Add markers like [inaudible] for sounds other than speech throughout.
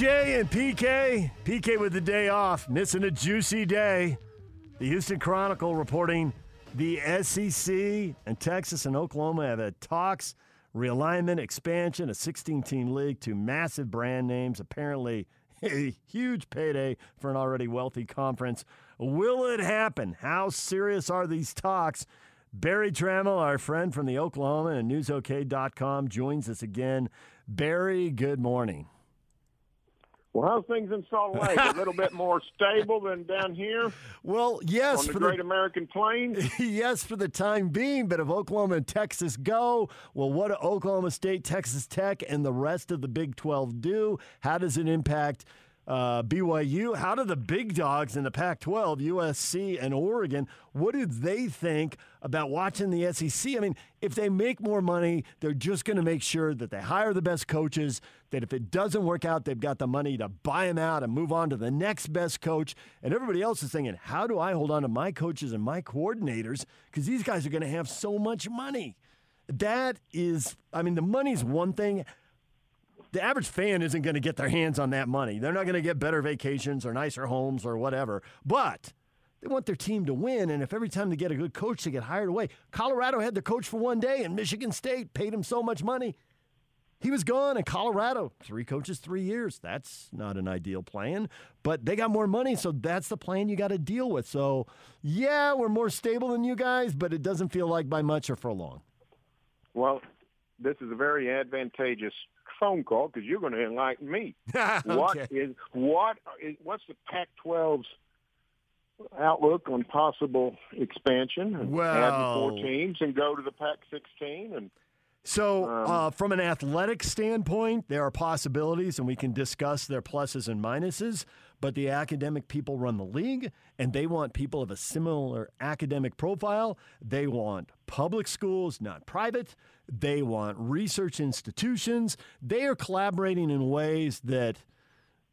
DJ and PK. PK with the day off, missing a juicy day. The Houston Chronicle reporting the SEC and Texas and Oklahoma have had talks, realignment, expansion, a 16 team league, two massive brand names, apparently [laughs] a huge payday for an already wealthy conference. Will it happen? How serious are these talks? Berry Tramel, our friend from the Oklahoman and NewsOK.com, joins us again. Berry, good morning. Well, how's things in Salt Lake? A [laughs] little bit more stable than down here. Well, yes, on the for Great the American Plains. [laughs] yes for the time being. But if Oklahoma and Texas go, well, what do Oklahoma State, Texas Tech, and the rest of the Big Twelve do? How does it impact? Uh, BYU, how do the big dogs in the Pac 12, USC and Oregon, what do they think about watching the SEC? I mean, if they make more money, they're just going to make sure that they hire the best coaches, that if it doesn't work out, they've got the money to buy them out and move on to the next best coach. And everybody else is thinking, how do I hold on to my coaches and my coordinators? Because these guys are going to have so much money. That is, I mean, the money's one thing the average fan isn't going to get their hands on that money. They're not going to get better vacations or nicer homes or whatever. But they want their team to win. And if every time they get a good coach, they get hired away. Colorado had their coach for one day, and Michigan State paid him so much money. He was gone in Colorado. Three coaches, three years. That's not an ideal plan, but they got more money, so that's the plan you got to deal with. So, yeah, we're more stable than you guys, but it doesn't feel like by much or for long. Well, this is a very advantageous phone call because you're going to enlighten me. [laughs] okay. What is what is what's the Pac-12's outlook on possible expansion and Well- adding four teams and go to the Pac-16 and So, Um, uh, from an athletic standpoint, there are possibilities, and we can discuss their pluses and minuses. But the academic people run the league, and they want people of a similar academic profile. They want public schools, not private. They want research institutions. They are collaborating in ways that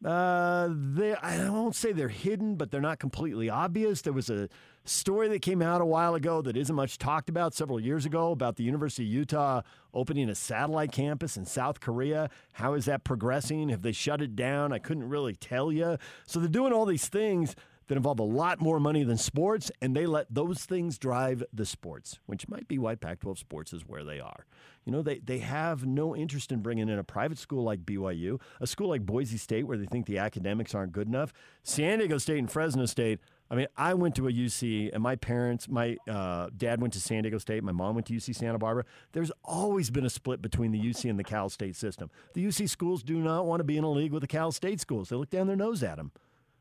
uh, they I won't say they're hidden, but they're not completely obvious. There was a story that came out a while ago that isn't much talked about several years ago about the University of Utah opening a satellite campus in South Korea. How is that progressing? Have they shut it down? I couldn't really tell you. So they're doing all these things that involve a lot more money than sports, and they let those things drive the sports, which might be why Pac 12 sports is where they are. You know, they, they have no interest in bringing in a private school like BYU, a school like Boise State where they think the academics aren't good enough. San Diego State and Fresno State. I mean, I went to a UC, and my parents, my uh, dad went to San Diego State, my mom went to UC Santa Barbara. There's always been a split between the UC and the Cal State system. The UC schools do not want to be in a league with the Cal State schools. They look down their nose at them.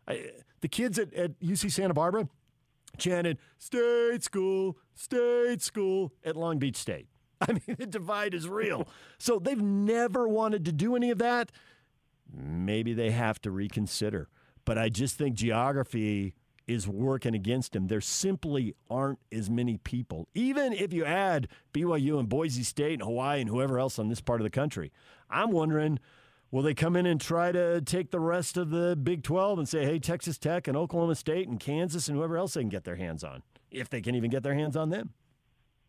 I, the kids at, at UC Santa Barbara chanted "State School, State School" at Long Beach State. [laughs] I mean, the divide is real. [laughs] so they've never wanted to do any of that. Maybe they have to reconsider. But I just think geography is working against them. There simply aren't as many people, even if you add BYU and Boise State and Hawaii and whoever else on this part of the country. I'm wondering will they come in and try to take the rest of the Big 12 and say, hey, Texas Tech and Oklahoma State and Kansas and whoever else they can get their hands on, if they can even get their hands on them?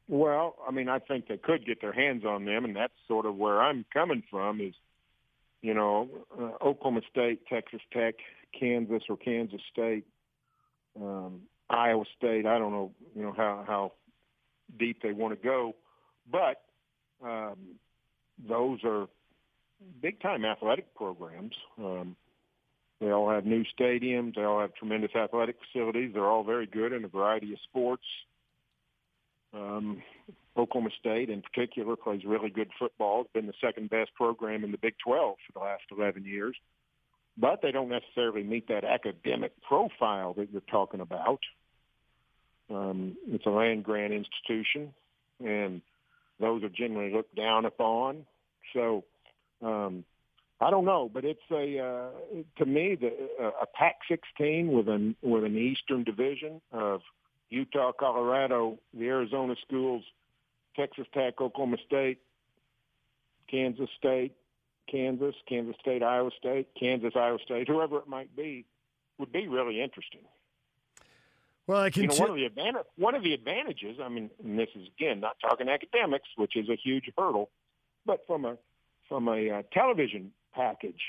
Well, I mean, I think they could get their hands on them, and that's sort of where I'm coming from. Is you know, uh, Oklahoma State, Texas Tech, Kansas or Kansas State, um, Iowa State. I don't know, you know how how deep they want to go, but um, those are big time athletic programs. Um, they all have new stadiums. They all have tremendous athletic facilities. They're all very good in a variety of sports. Um, Oklahoma State, in particular, plays really good football. It's been the second best program in the Big 12 for the last 11 years. But they don't necessarily meet that academic profile that you're talking about. Um, it's a land grant institution, and those are generally looked down upon. So um, I don't know, but it's a uh, to me the a Pac-16 with an with an Eastern Division of Utah, Colorado, the Arizona schools, Texas Tech, Oklahoma State, Kansas State, Kansas, Kansas State, Iowa State, Kansas, Iowa State, whoever it might be, would be really interesting. Well, I can You know, t- one of the advantage, one of the advantages. I mean, and this is again not talking academics, which is a huge hurdle, but from a from a uh, television package,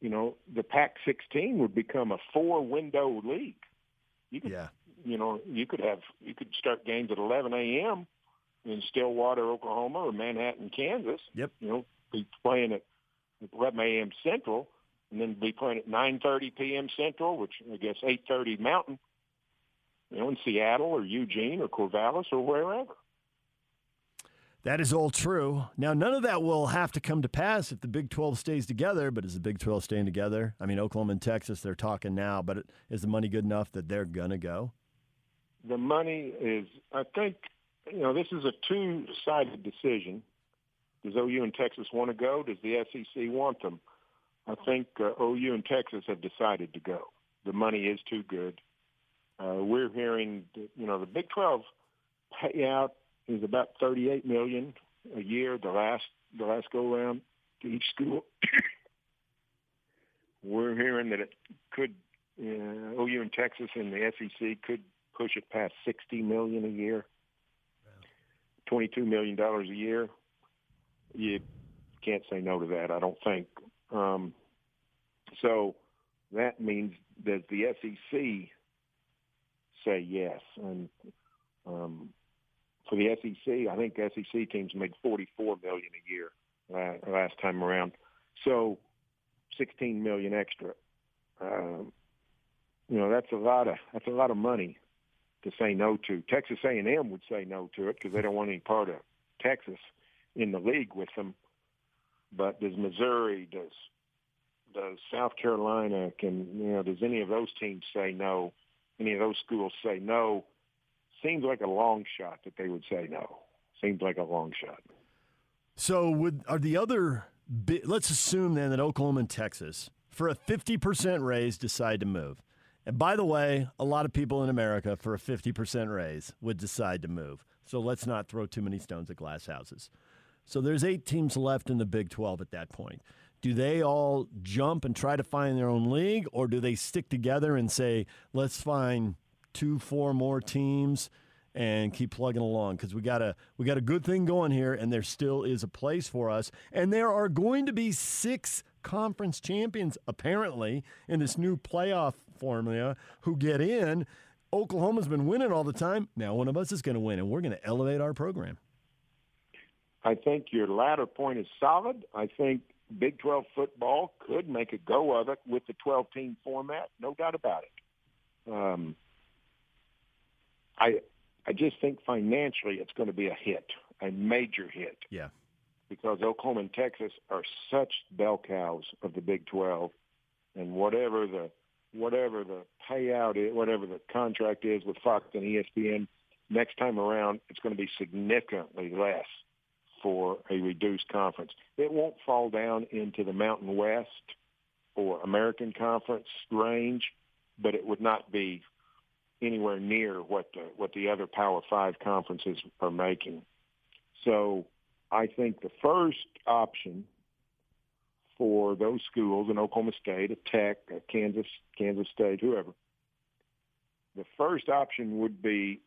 you know, the Pac-16 would become a four-window league. You could, Yeah. you know, you could have you could start games at 11 a.m. in Stillwater, Oklahoma, or Manhattan, Kansas. Yep. You know, be playing at 11 a.m. Central, and then be playing at 9:30 p.m. Central, which I guess 8:30 Mountain. You know, in Seattle or Eugene or Corvallis or wherever. That is all true. Now, none of that will have to come to pass if the Big 12 stays together, but is the Big 12 staying together? I mean, Oklahoma and Texas, they're talking now, but is the money good enough that they're going to go? the money is, I think, you know, this is a two-sided decision. Does OU and Texas want to go? Does the SEC want them? I think uh, OU and Texas have decided to go. The money is too good. Uh, we're hearing, that, you know, the Big 12 payout is about 38 million a year. The last the last go round to each school. [coughs] we're hearing that it could uh, OU and Texas and the SEC could push it past 60 million a year. 22 million dollars a year. You can't say no to that, I don't think. Um, so that means does the SEC say yes, and um, for the SEC, I think SEC teams make 44 million a year uh, last time around. So 16 million extra. Um, you know, that's a lot of that's a lot of money to say no to. Texas A&M would say no to it because they don't want any part of Texas in the league with them. But does Missouri, does does South Carolina, can you know, does any of those teams say no? Any of those schools say no? Seems like a long shot that they would say no. Seems like a long shot. So, would are the other? Let's assume then that Oklahoma and Texas, for a fifty percent raise, decide to move. And by the way, a lot of people in America, for a fifty percent raise, would decide to move. So let's not throw too many stones at glass houses. So there's eight teams left in the Big Twelve at that point. Do they all jump and try to find their own league, or do they stick together and say, let's find two, four more teams and keep plugging along because we got a we got a good thing going here, and there still is a place for us. And there are going to be six conference champions apparently in this new playoff formula who get in. Oklahoma's been winning all the time. Now one of us is going to win, and we're going to elevate our program. I think your latter point is solid. I think Big 12 football could make a go of it with the 12-team format, no doubt about it. Um, I I just think financially it's going to be a hit, a major hit, Yeah. because Oklahoma and Texas are such bell cows of the Big 12, and whatever the whatever the payout is, whatever the contract is with Fox and ESPN, next time around it's going to be significantly less for a reduced conference. It won't fall down into the Mountain West or American Conference range, but it would not be anywhere near what the, what the other Power Five conferences are making. So I think the first option for those schools in Oklahoma State, a Tech, a Kansas, Kansas State, whoever, the first option would be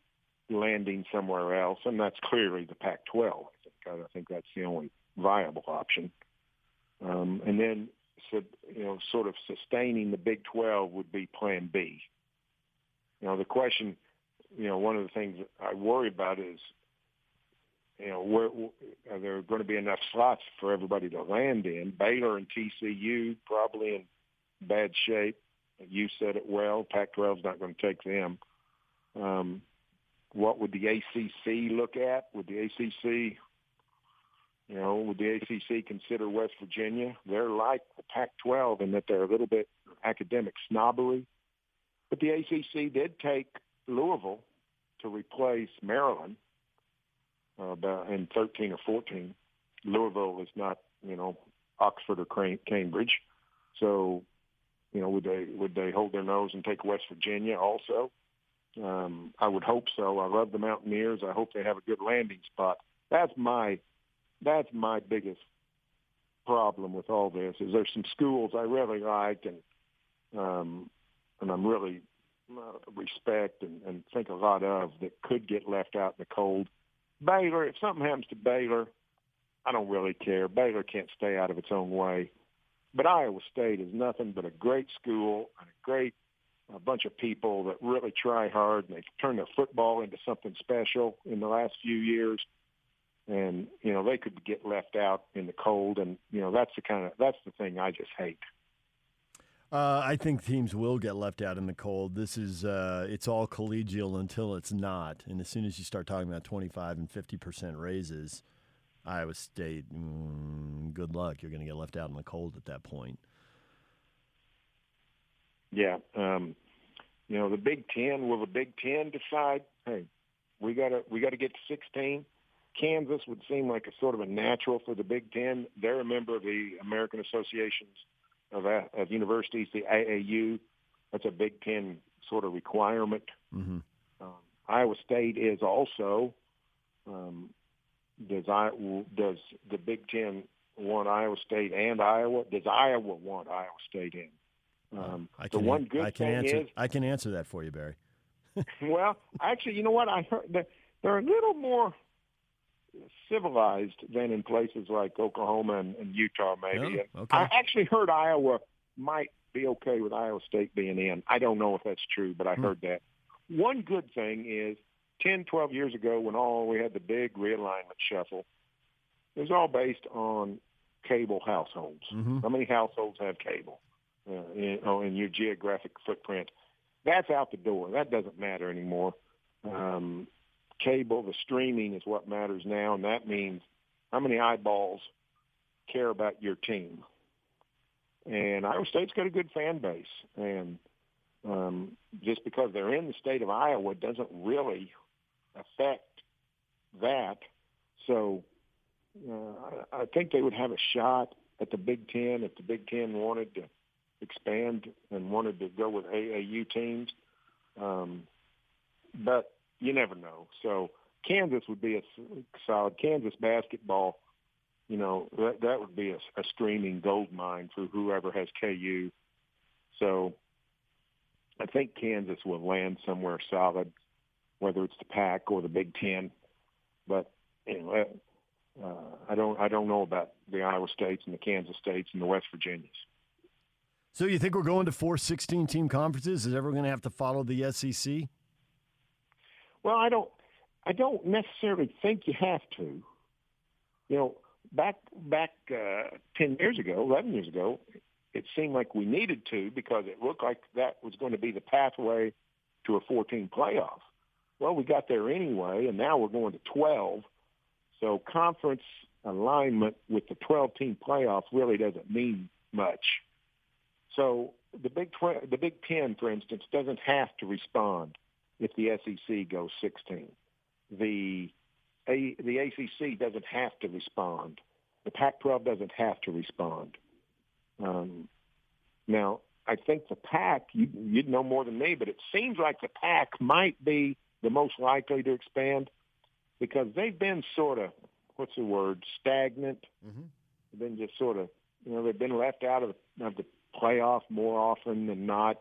landing somewhere else, and that's clearly the Pac-12. I think, I think that's the only viable option. Um, and then, you know, sort of sustaining the Big 12 would be Plan B. You know, the question, you know, one of the things I worry about is, you know, where are there going to be enough slots for everybody to land in? Baylor and TCU probably in bad shape. You said it well. Pac-12 is not going to take them. Um, what would the ACC look at? Would the ACC, you know, would the ACC consider West Virginia? They're like the Pac-12 in that they're a little bit academic snobbery. But the ACC did take Louisville to replace Maryland uh, in 13 or 14. Louisville is not, you know, Oxford or Cambridge. So, you know, would they would they hold their nose and take West Virginia also? Um, I would hope so. I love the Mountaineers. I hope they have a good landing spot. That's my that's my biggest problem with all this. Is there's some schools I really like and um, and I'm really uh, respect and, and think a lot of that could get left out in the cold. Baylor, if something happens to Baylor, I don't really care. Baylor can't stay out of its own way. but Iowa State is nothing but a great school and a great a bunch of people that really try hard and they've turned their football into something special in the last few years. And, you know, they could get left out in the cold. And, you know, that's the kind of, that's the thing I just hate. Uh, I think teams will get left out in the cold. This is, uh, it's all collegial until it's not. And as soon as you start talking about 25 and 50% raises, Iowa State, mm, good luck. You're going to get left out in the cold at that point. Yeah. Um, you know, the Big Ten, will the Big Ten decide, hey, we gotta we gotta get to sixteen? Kansas would seem like a sort of a natural for the Big Ten. They're a member of the American Associations of, of Universities, the AAU. That's a Big Ten sort of requirement. Mm-hmm. Um, Iowa State is also. Um, does I does the Big Ten want Iowa State and Iowa? Does Iowa want Iowa State in? Um, I can, the one good I can thing answer, is I can answer that for you, Berry. [laughs] well, actually, you know what? I heard that they're a little more civilized than in places like Oklahoma and, and Utah, maybe. Oh, okay. I actually heard Iowa might be okay with Iowa State being in. I don't know if that's true, but I hmm. heard that. One good thing is 10, 12 years ago when all we had the big realignment shuffle, it was all based on cable households. Mm-hmm. How many households have cable? uh, in, oh, in your geographic footprint. That's out the door. That doesn't matter anymore. Um, cable, the streaming is what matters now, and that means how many eyeballs care about your team. And Iowa State's got a good fan base, and um, just because they're in the state of Iowa doesn't really affect that. So uh, I think they would have a shot at the Big Ten if the Big Ten wanted to expand and wanted to go with AAU teams. Um, but you never know. So Kansas would be a solid Kansas basketball. You know that that would be a, a streaming gold mine for whoever has KU. So I think Kansas will land somewhere solid, whether it's the Pac or the Big Ten. But you know, uh, I don't I don't know about the Iowa States and the Kansas States and the West Virginias. So you think we're going to four 16 team conferences? Is everyone going to have to follow the SEC? Well, I don't. I don't necessarily think you have to. You know, back back uh, ten years ago, eleven years ago, it seemed like we needed to because it looked like that was going to be the pathway to a 14 playoff. Well, we got there anyway, and now we're going to 12. So conference alignment with the 12 team playoff really doesn't mean much. So the Big Tw- the Big Ten, for instance, doesn't have to respond if the SEC goes 16. The A- the ACC doesn't have to respond. The Pac-12 doesn't have to respond. Um, now, I think the Pac, you, you'd know more than me, but it seems like the Pac might be the most likely to expand because they've been sort of, what's the word, stagnant. Mm-hmm. They've been just sort of, you know, they've been left out of, of the playoff more often than not.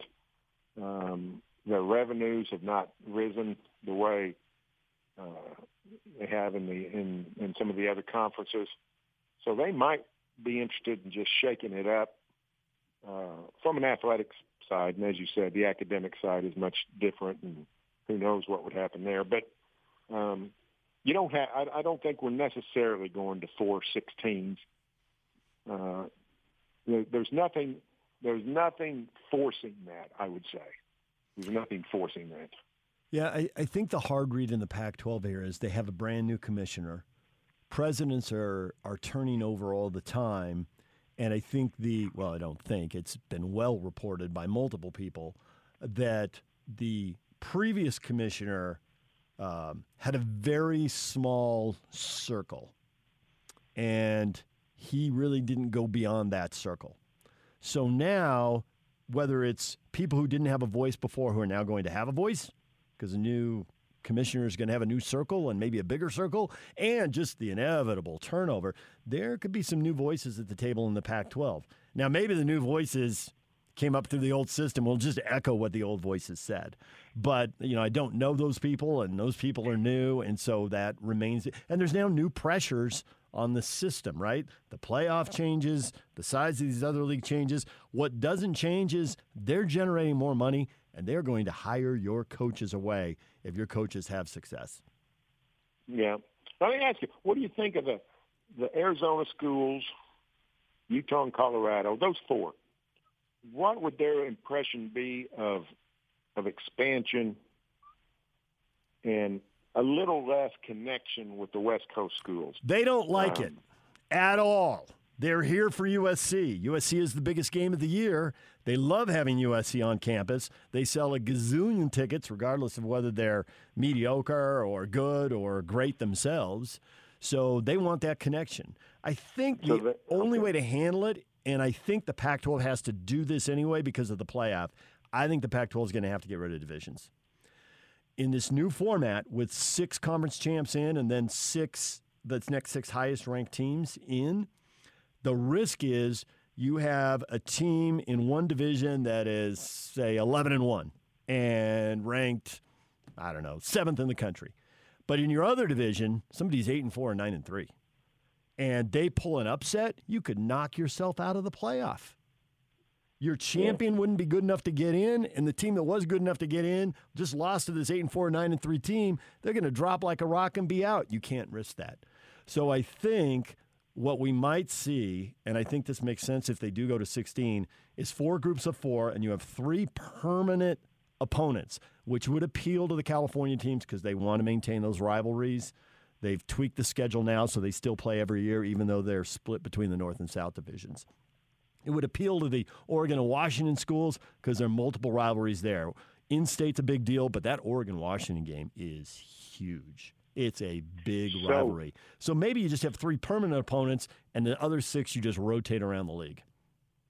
Um, their revenues have not risen the way uh, they have in the in, in some of the other conferences. So they might be interested in just shaking it up uh, from an athletics side. And as you said, the academic side is much different, and who knows what would happen there. But um, you don't have. I, I don't think we're necessarily going to four. Uh, there's nothing there's nothing forcing that, I would say. There's nothing forcing that. Yeah, I, I think the hard read in the Pac 12 here is they have a brand new commissioner. Presidents are, are turning over all the time. And I think the, well, I don't think, it's been well reported by multiple people that the previous commissioner um, had a very small circle. And he really didn't go beyond that circle. So now, whether it's people who didn't have a voice before who are now going to have a voice because a new commissioner is going to have a new circle and maybe a bigger circle, and just the inevitable turnover, there could be some new voices at the table in the Pac 12. Now, maybe the new voices came up through the old system will just echo what the old voices said. But, you know, I don't know those people, and those people are new, and so that remains. And there's now new pressures on the system, right? The playoff changes, the size of these other league changes. What doesn't change is they're generating more money and they're going to hire your coaches away if your coaches have success. Yeah. Let me ask you, what do you think of the the Arizona schools, Utah and Colorado, those four? What would their impression be of of expansion and a little less connection with the West Coast schools? They don't like um, it at all. They're here for USC. USC is the biggest game of the year. They love having USC on campus. They sell a gazillion tickets, regardless of whether they're mediocre or good or great themselves. So they want that connection. I think so the that, only way to handle it, and I think the Pac 12 has to do this anyway because of the playoff, I think the Pac 12 is going to have to get rid of divisions. In this new format with six conference champs in and then six, the next six highest ranked teams in, the risk is you have a team in one division that is, say, 11 and 1 and ranked, I don't know, seventh in the country. But in your other division, somebody's 8 and 4 and 9 and 3. And they pull an upset, you could knock yourself out of the playoff. Your champion yeah. wouldn't be good enough to get in, and the team that was good enough to get in just lost to this 8 and 4, 9 and 3 team. They're going to drop like a rock and be out. You can't risk that. So I think what we might see, and I think this makes sense if they do go to 16, is four groups of four, and you have three permanent opponents, which would appeal to the California teams because they want to maintain those rivalries. They've tweaked the schedule now, so they still play every year, even though they're split between the North and South divisions. It would appeal to the Oregon and Washington schools because there are multiple rivalries there. In state's a big deal, but that Oregon Washington game is huge. It's a big so, rivalry. So maybe you just have three permanent opponents, and the other six you just rotate around the league.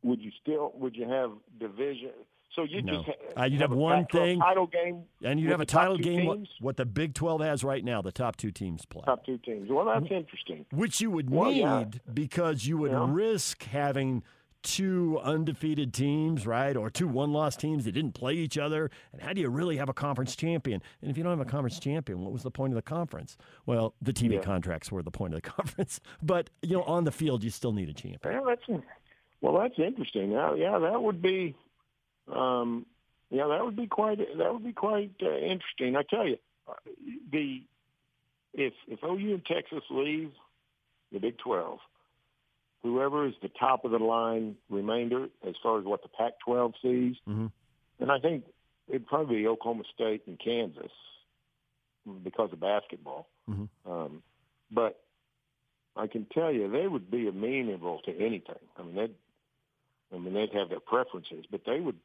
Would you still? Would you have division? So you no. just uh, you'd have, have one thing title game, and you'd have a title game. What, what, the Big Twelve has right now, the top two teams play. Top two teams. Well, that's interesting. Which you would well, need yeah. because you would yeah. risk having two undefeated teams, right? Or two one loss teams that didn't play each other. And how do you really have a conference champion? And if you don't have a conference champion, what was the point of the conference? Well, the TV yeah. contracts were the point of the [laughs] conference. But, you know, on the field, you still need a champion. Well, that's, well, that's interesting. Yeah, yeah that would be. Um, yeah, that would be quite that would be quite uh, interesting. I tell you, uh, the if if OU and Texas leave the Big Twelve, whoever is the top of the line remainder as far as what the Pac-12 sees. Mm-hmm. And I think it'd probably be Oklahoma State and Kansas because of basketball. Mm-hmm. Um, but I can tell you they would be amenable to anything. I mean, they'd, I mean, they'd have their preferences, but they would,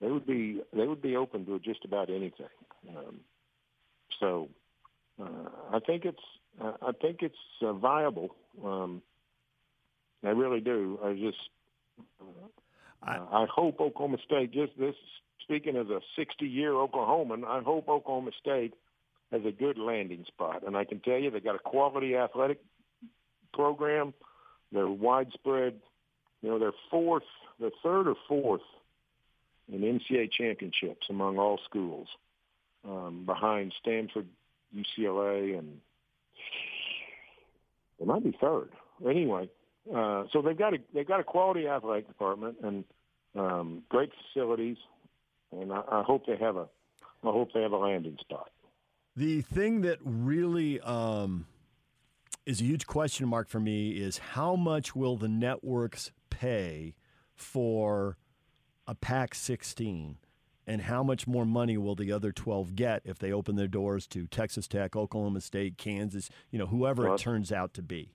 they would be, they would be open to just about anything. Um, so uh, I think it's, uh, I think it's uh, viable. Um, I really do. I just, uh, I, I hope Oklahoma State. Just this, speaking as a 60-year Oklahoman, I hope Oklahoma State has a good landing spot. And I can tell you, they got a quality athletic program. They're widespread. You know, they're fourth, they're third or fourth in NCAA championships among all schools, um, behind Stanford, UCLA, and they might be third. Anyway, uh, so they've got a they've got a quality athletic department and um, great facilities, and I, I hope they have a I hope they have a landing spot. The thing that really um, is a huge question mark for me is how much will the networks pay for a Pac 16? And how much more money will the other 12 get if they open their doors to Texas Tech, Oklahoma State, Kansas, you know, whoever well, it turns out to be?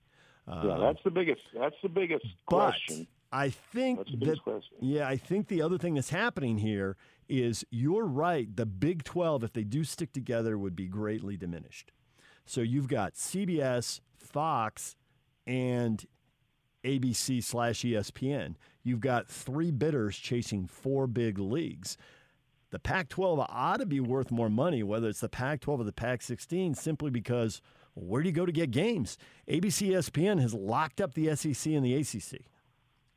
Yeah, uh, that's the biggest. That's the biggest but question. I think that question. yeah, I think the other thing that's happening here is you're right. The Big Twelve, if they do stick together, would be greatly diminished. So you've got CBS, Fox, and ABC slash ESPN. You've got three bidders chasing four big leagues. The Pac 12 ought to be worth more money, whether it's the Pac 12 or the Pac 16, simply because where do you go to get games? ABC ESPN has locked up the SEC and the ACC.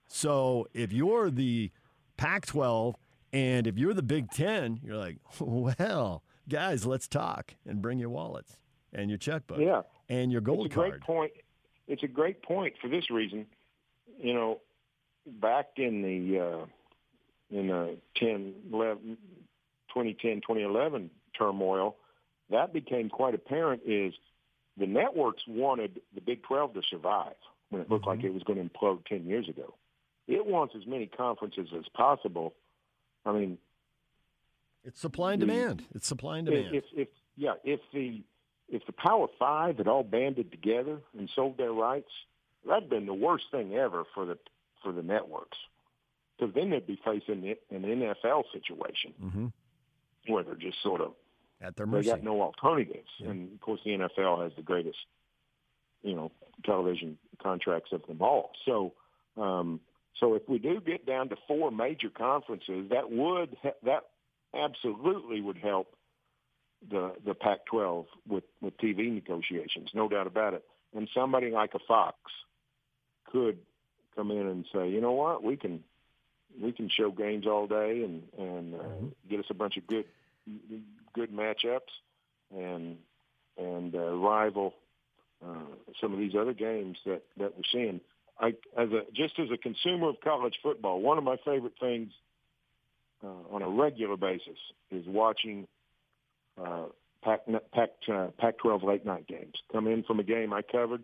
So if you're the Pac 12 and if you're the Big Ten, you're like, [laughs] well, guys, let's talk and bring your wallets and your checkbook yeah. and your gold it's a card. Great point. it's a great point for this reason. You know, back in the uh, in the 10, 11, 2010, 2011 turmoil, that became quite apparent. Is the networks wanted the Big 12 to survive when it looked mm-hmm. like it was going to implode 10 years ago. It wants as many conferences as possible. I mean, it's supply and the, demand. It's supply and demand. If, if yeah, if the if the Power Five had all banded together and sold their rights, that'd been the worst thing ever for the for the networks, because then they'd be facing an NFL situation mm-hmm. where they're just sort of at their mercy. They got no alternatives, yeah. and of course the NFL has the greatest, you know, television contracts of them all. So, um, so if we do get down to four major conferences, that would that absolutely would help the the Pac-12 with with TV negotiations, no doubt about it. And somebody like a Fox could come in and say, you know what, we can we can show games all day and and uh, mm-hmm. get us a bunch of good good matchups and and uh, rival uh, some of these other games that that we're seeing. I as a just as a consumer of college football, one of my favorite things uh, on a regular basis is watching uh, Pac, Pac, uh, Pac-12 late night games. Come in from a game I covered,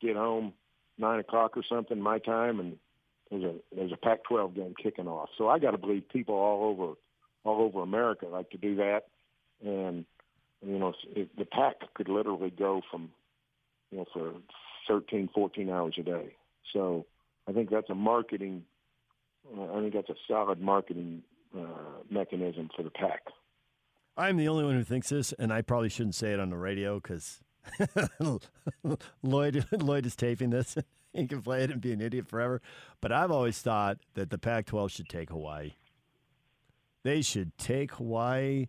get home nine o'clock or something my time, and there's a there's a Pac-12 game kicking off. So I got to believe people all over all over America like to do that, and you know it, the Pac could literally go from you know for 13, 14 hours a day. So I think that's a marketing. Uh, I think that's a solid marketing uh, mechanism for the Pac. I'm the only one who thinks this, and I probably shouldn't say it on the radio because [laughs] Lloyd [laughs] Lloyd is taping this. [laughs] he can play it and be an idiot forever. But I've always thought that the Pac-12 should take Hawaii. They should take Hawaii.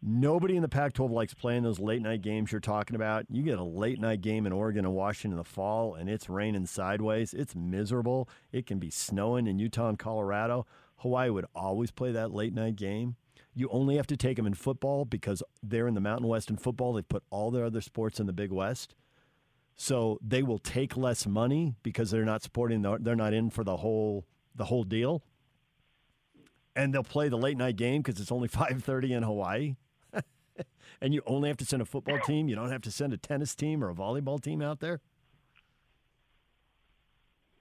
Nobody in the Pac-12 likes playing those late night games you're talking about. You get a late night game in Oregon and Washington in the fall, and it's raining sideways. It's miserable. It can be snowing in Utah and Colorado. Hawaii would always play that late night game. You only have to take them in football because they're in the Mountain West in football. They've put all their other sports in the Big West. So they will take less money because they're not supporting the, they're not in for the whole the whole deal. And they'll play the late night game because it's only [laughs] 5:30 in Hawaii. [laughs] and you only have to send a football team. You don't have to send a tennis team or a volleyball team out there.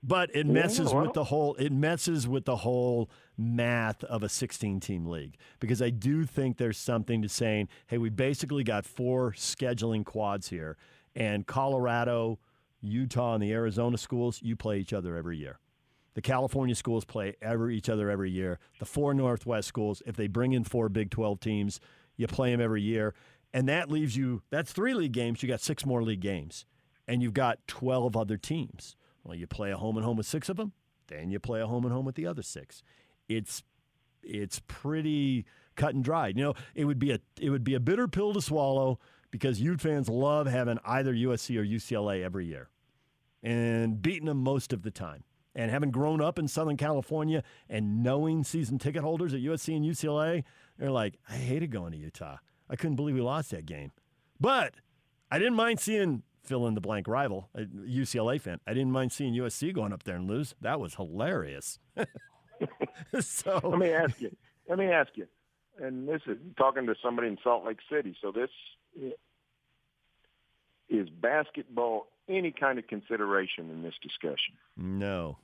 But it messes yeah, well. with the whole it messes with the whole math of a 16 team league because I do think there's something to saying, hey, we basically got four scheduling quads here and Colorado, Utah and the Arizona schools, you play each other every year. The California schools play every each other every year. The four Northwest schools, if they bring in four Big 12 teams, you play them every year. And that leaves you that's 3 league games, you got 6 more league games. And you've got 12 other teams. Well, you play a home and home with six of them, then you play a home and home with the other six. It's it's pretty cut and dried. You know, it would be a it would be a bitter pill to swallow because Ute fans love having either USC or UCLA every year and beating them most of the time. And having grown up in Southern California and knowing season ticket holders at USC and UCLA, they're like, I hated going to Utah. I couldn't believe we lost that game. But I didn't mind seeing fill in the blank rival, a UCLA fan. I didn't mind seeing USC going up there and lose. That was hilarious. [laughs] so let me ask you. Let me ask you. And this is talking to somebody in Salt Lake City. So this is basketball any kind of consideration in this discussion? No.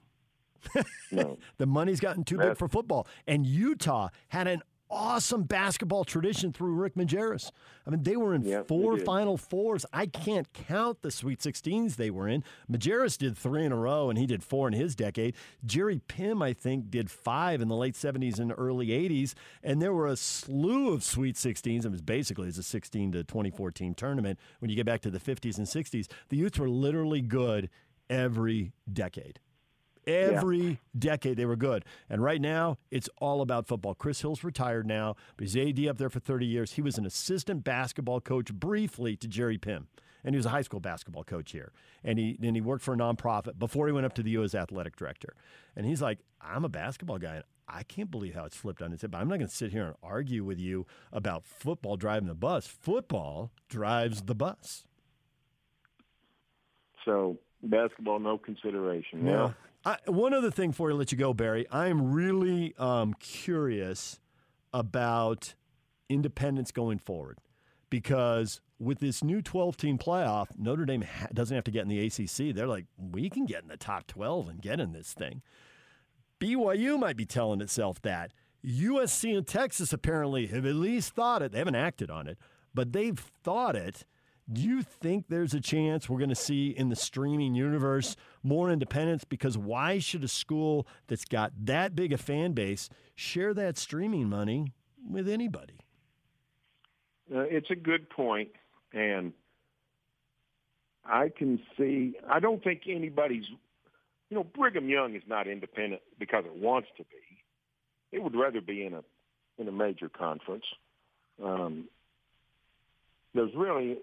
no. [laughs] the money's gotten too That's, big for football. And Utah had an awesome basketball tradition through Rick Majerus. I mean, they were in four Final Fours. I can't count the Sweet 16s they were in. Majerus did three in a row, and he did four in his decade. Jerry Pimm, I think, did five in the late 70s and early 80s, and there were a slew of Sweet 16s. It was basically as a 16 to 2014 tournament. When you get back to the 50s and 60s, the Utes were literally good every decade. Every yeah. decade they were good. And right now, it's all about football. Chris Hill's retired now, but he's AD up there for 30 years. He was an assistant basketball coach briefly to Jerry Pimm. And he was a high school basketball coach here. And he and he worked for a nonprofit before he went up to the U as athletic director. And he's like, I'm a basketball guy. And I can't believe how it's flipped on its head. But I'm not going to sit here and argue with you about football driving the bus. Football drives the bus. So Basketball, no consideration. Yeah. I, one other thing before I let you go, Berry. I am really um, curious about independence going forward because with this new 12 team playoff, Notre Dame ha- doesn't have to get in the ACC. They're like, we can get in the top 12 and get in this thing. BYU might be telling itself that. USC and Texas apparently have at least thought it. They haven't acted on it, but they've thought it. Do you think there's a chance we're going to see in the streaming universe more independence? Because why should a school that's got that big a fan base share that streaming money with anybody? Uh, it's a good point, and I can see. I don't think anybody's. You know, Brigham Young is not independent because it wants to be. It would rather be in a in a major conference. Um, there's really,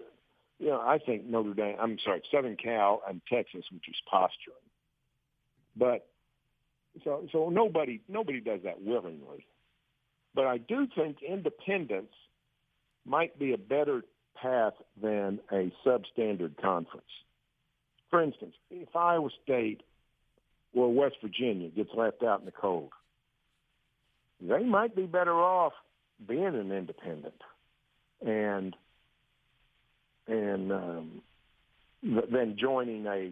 you know, I think Notre Dame. I'm sorry, Southern Cal and Texas, which is posturing. But so so nobody nobody does that willingly. But I do think independence might be a better path than a substandard conference. For instance, if Iowa State or West Virginia gets left out in the cold, they might be better off being an independent and and um, than joining a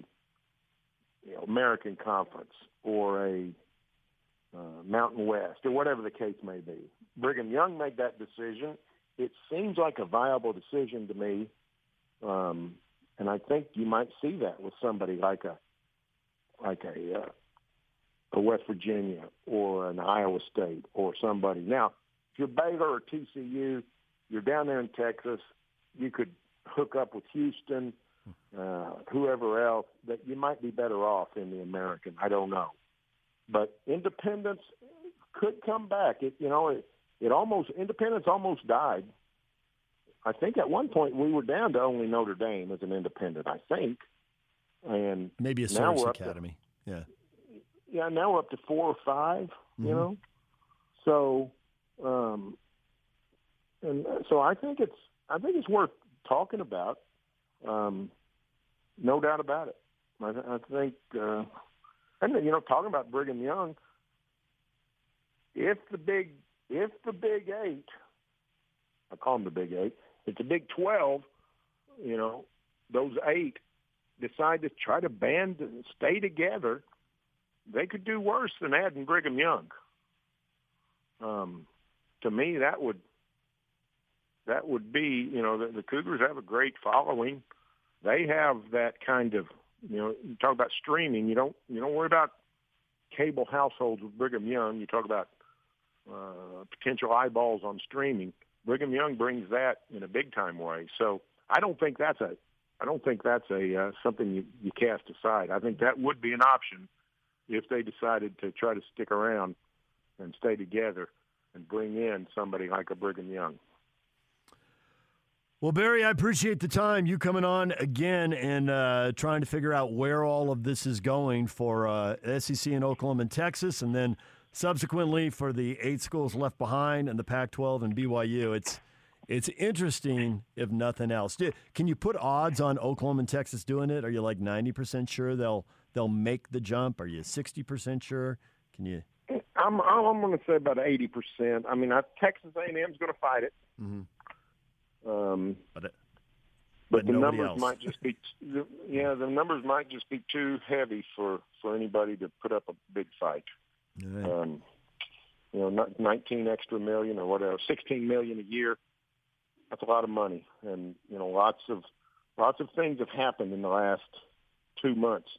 you know, American Conference or a uh, Mountain West or whatever the case may be. Brigham Young made that decision it seems like a viable decision to me, um, and I think you might see that with somebody like a like a uh, a West Virginia or an Iowa State or somebody. Now, if you're Baylor or TCU, you're down there in Texas. You could hook up with Houston, uh, whoever else. That you might be better off in the American. I don't know, but independence could come back. It you know it, it almost independence almost died. I think at one point we were down to only Notre Dame as an independent. I think, and maybe a service academy. To, yeah, yeah. Now we're up to four or 5 mm-hmm. You know, so um, and so I think it's I think it's worth talking about. Um, no doubt about it. I, I think, uh, and you know, talking about Brigham Young, if the big if the Big Eight, I call them the Big Eight, if the Big 12, you know, those eight decide to try to band and stay together, they could do worse than adding Brigham Young. Um, to me, that would that would be, you know, the, the Cougars have a great following. They have that kind of, you know, you talk about streaming. You don't you don't worry about cable households with Brigham Young. You talk about uh, potential eyeballs on streaming. Brigham Young brings that in a big time way. So I don't think that's a I don't think that's a uh, something you, you cast aside. I think that would be an option if they decided to try to stick around and stay together and bring in somebody like a Brigham Young. Well, Berry, I appreciate the time you coming on again and uh, trying to figure out where all of this is going for uh, SEC in Oklahoma and Texas, and then Subsequently, for the eight schools left behind and the Pac-12 and BYU, it's it's interesting if nothing else. Can you put odds on Oklahoma and Texas doing it? Are you like ninety percent sure they'll they'll make the jump? Are you sixty percent sure? Can you? I'm I'm going to say about eighty percent. I mean, I, Texas A&M is going to fight it. Mm-hmm. Um, but it, but, but the numbers else. might just be yeah the numbers might just be too heavy for for anybody to put up a big fight. Right. Um, you know, 19 extra million or whatever, 16 million a year. That's a lot of money, and you know, lots of lots of things have happened in the last two months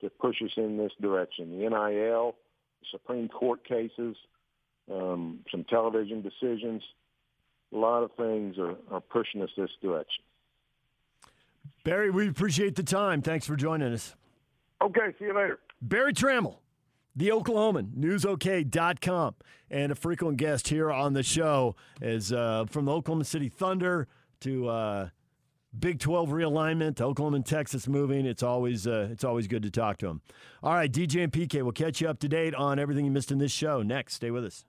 to push us in this direction. The NIL, Supreme Court cases, um, some television decisions. A lot of things are, are pushing us this direction. Berry, we appreciate the time. Thanks for joining us. Okay, see you later. Berry Tramel, the Oklahoman, newsok.com, and a frequent guest here on the show is uh, from the Oklahoma City Thunder to uh, Big 12 realignment Oklahoma and Texas moving. It's always uh, it's always good to talk to him. All right, DJ and PK, we'll catch you up to date on everything you missed in this show. Next, stay with us.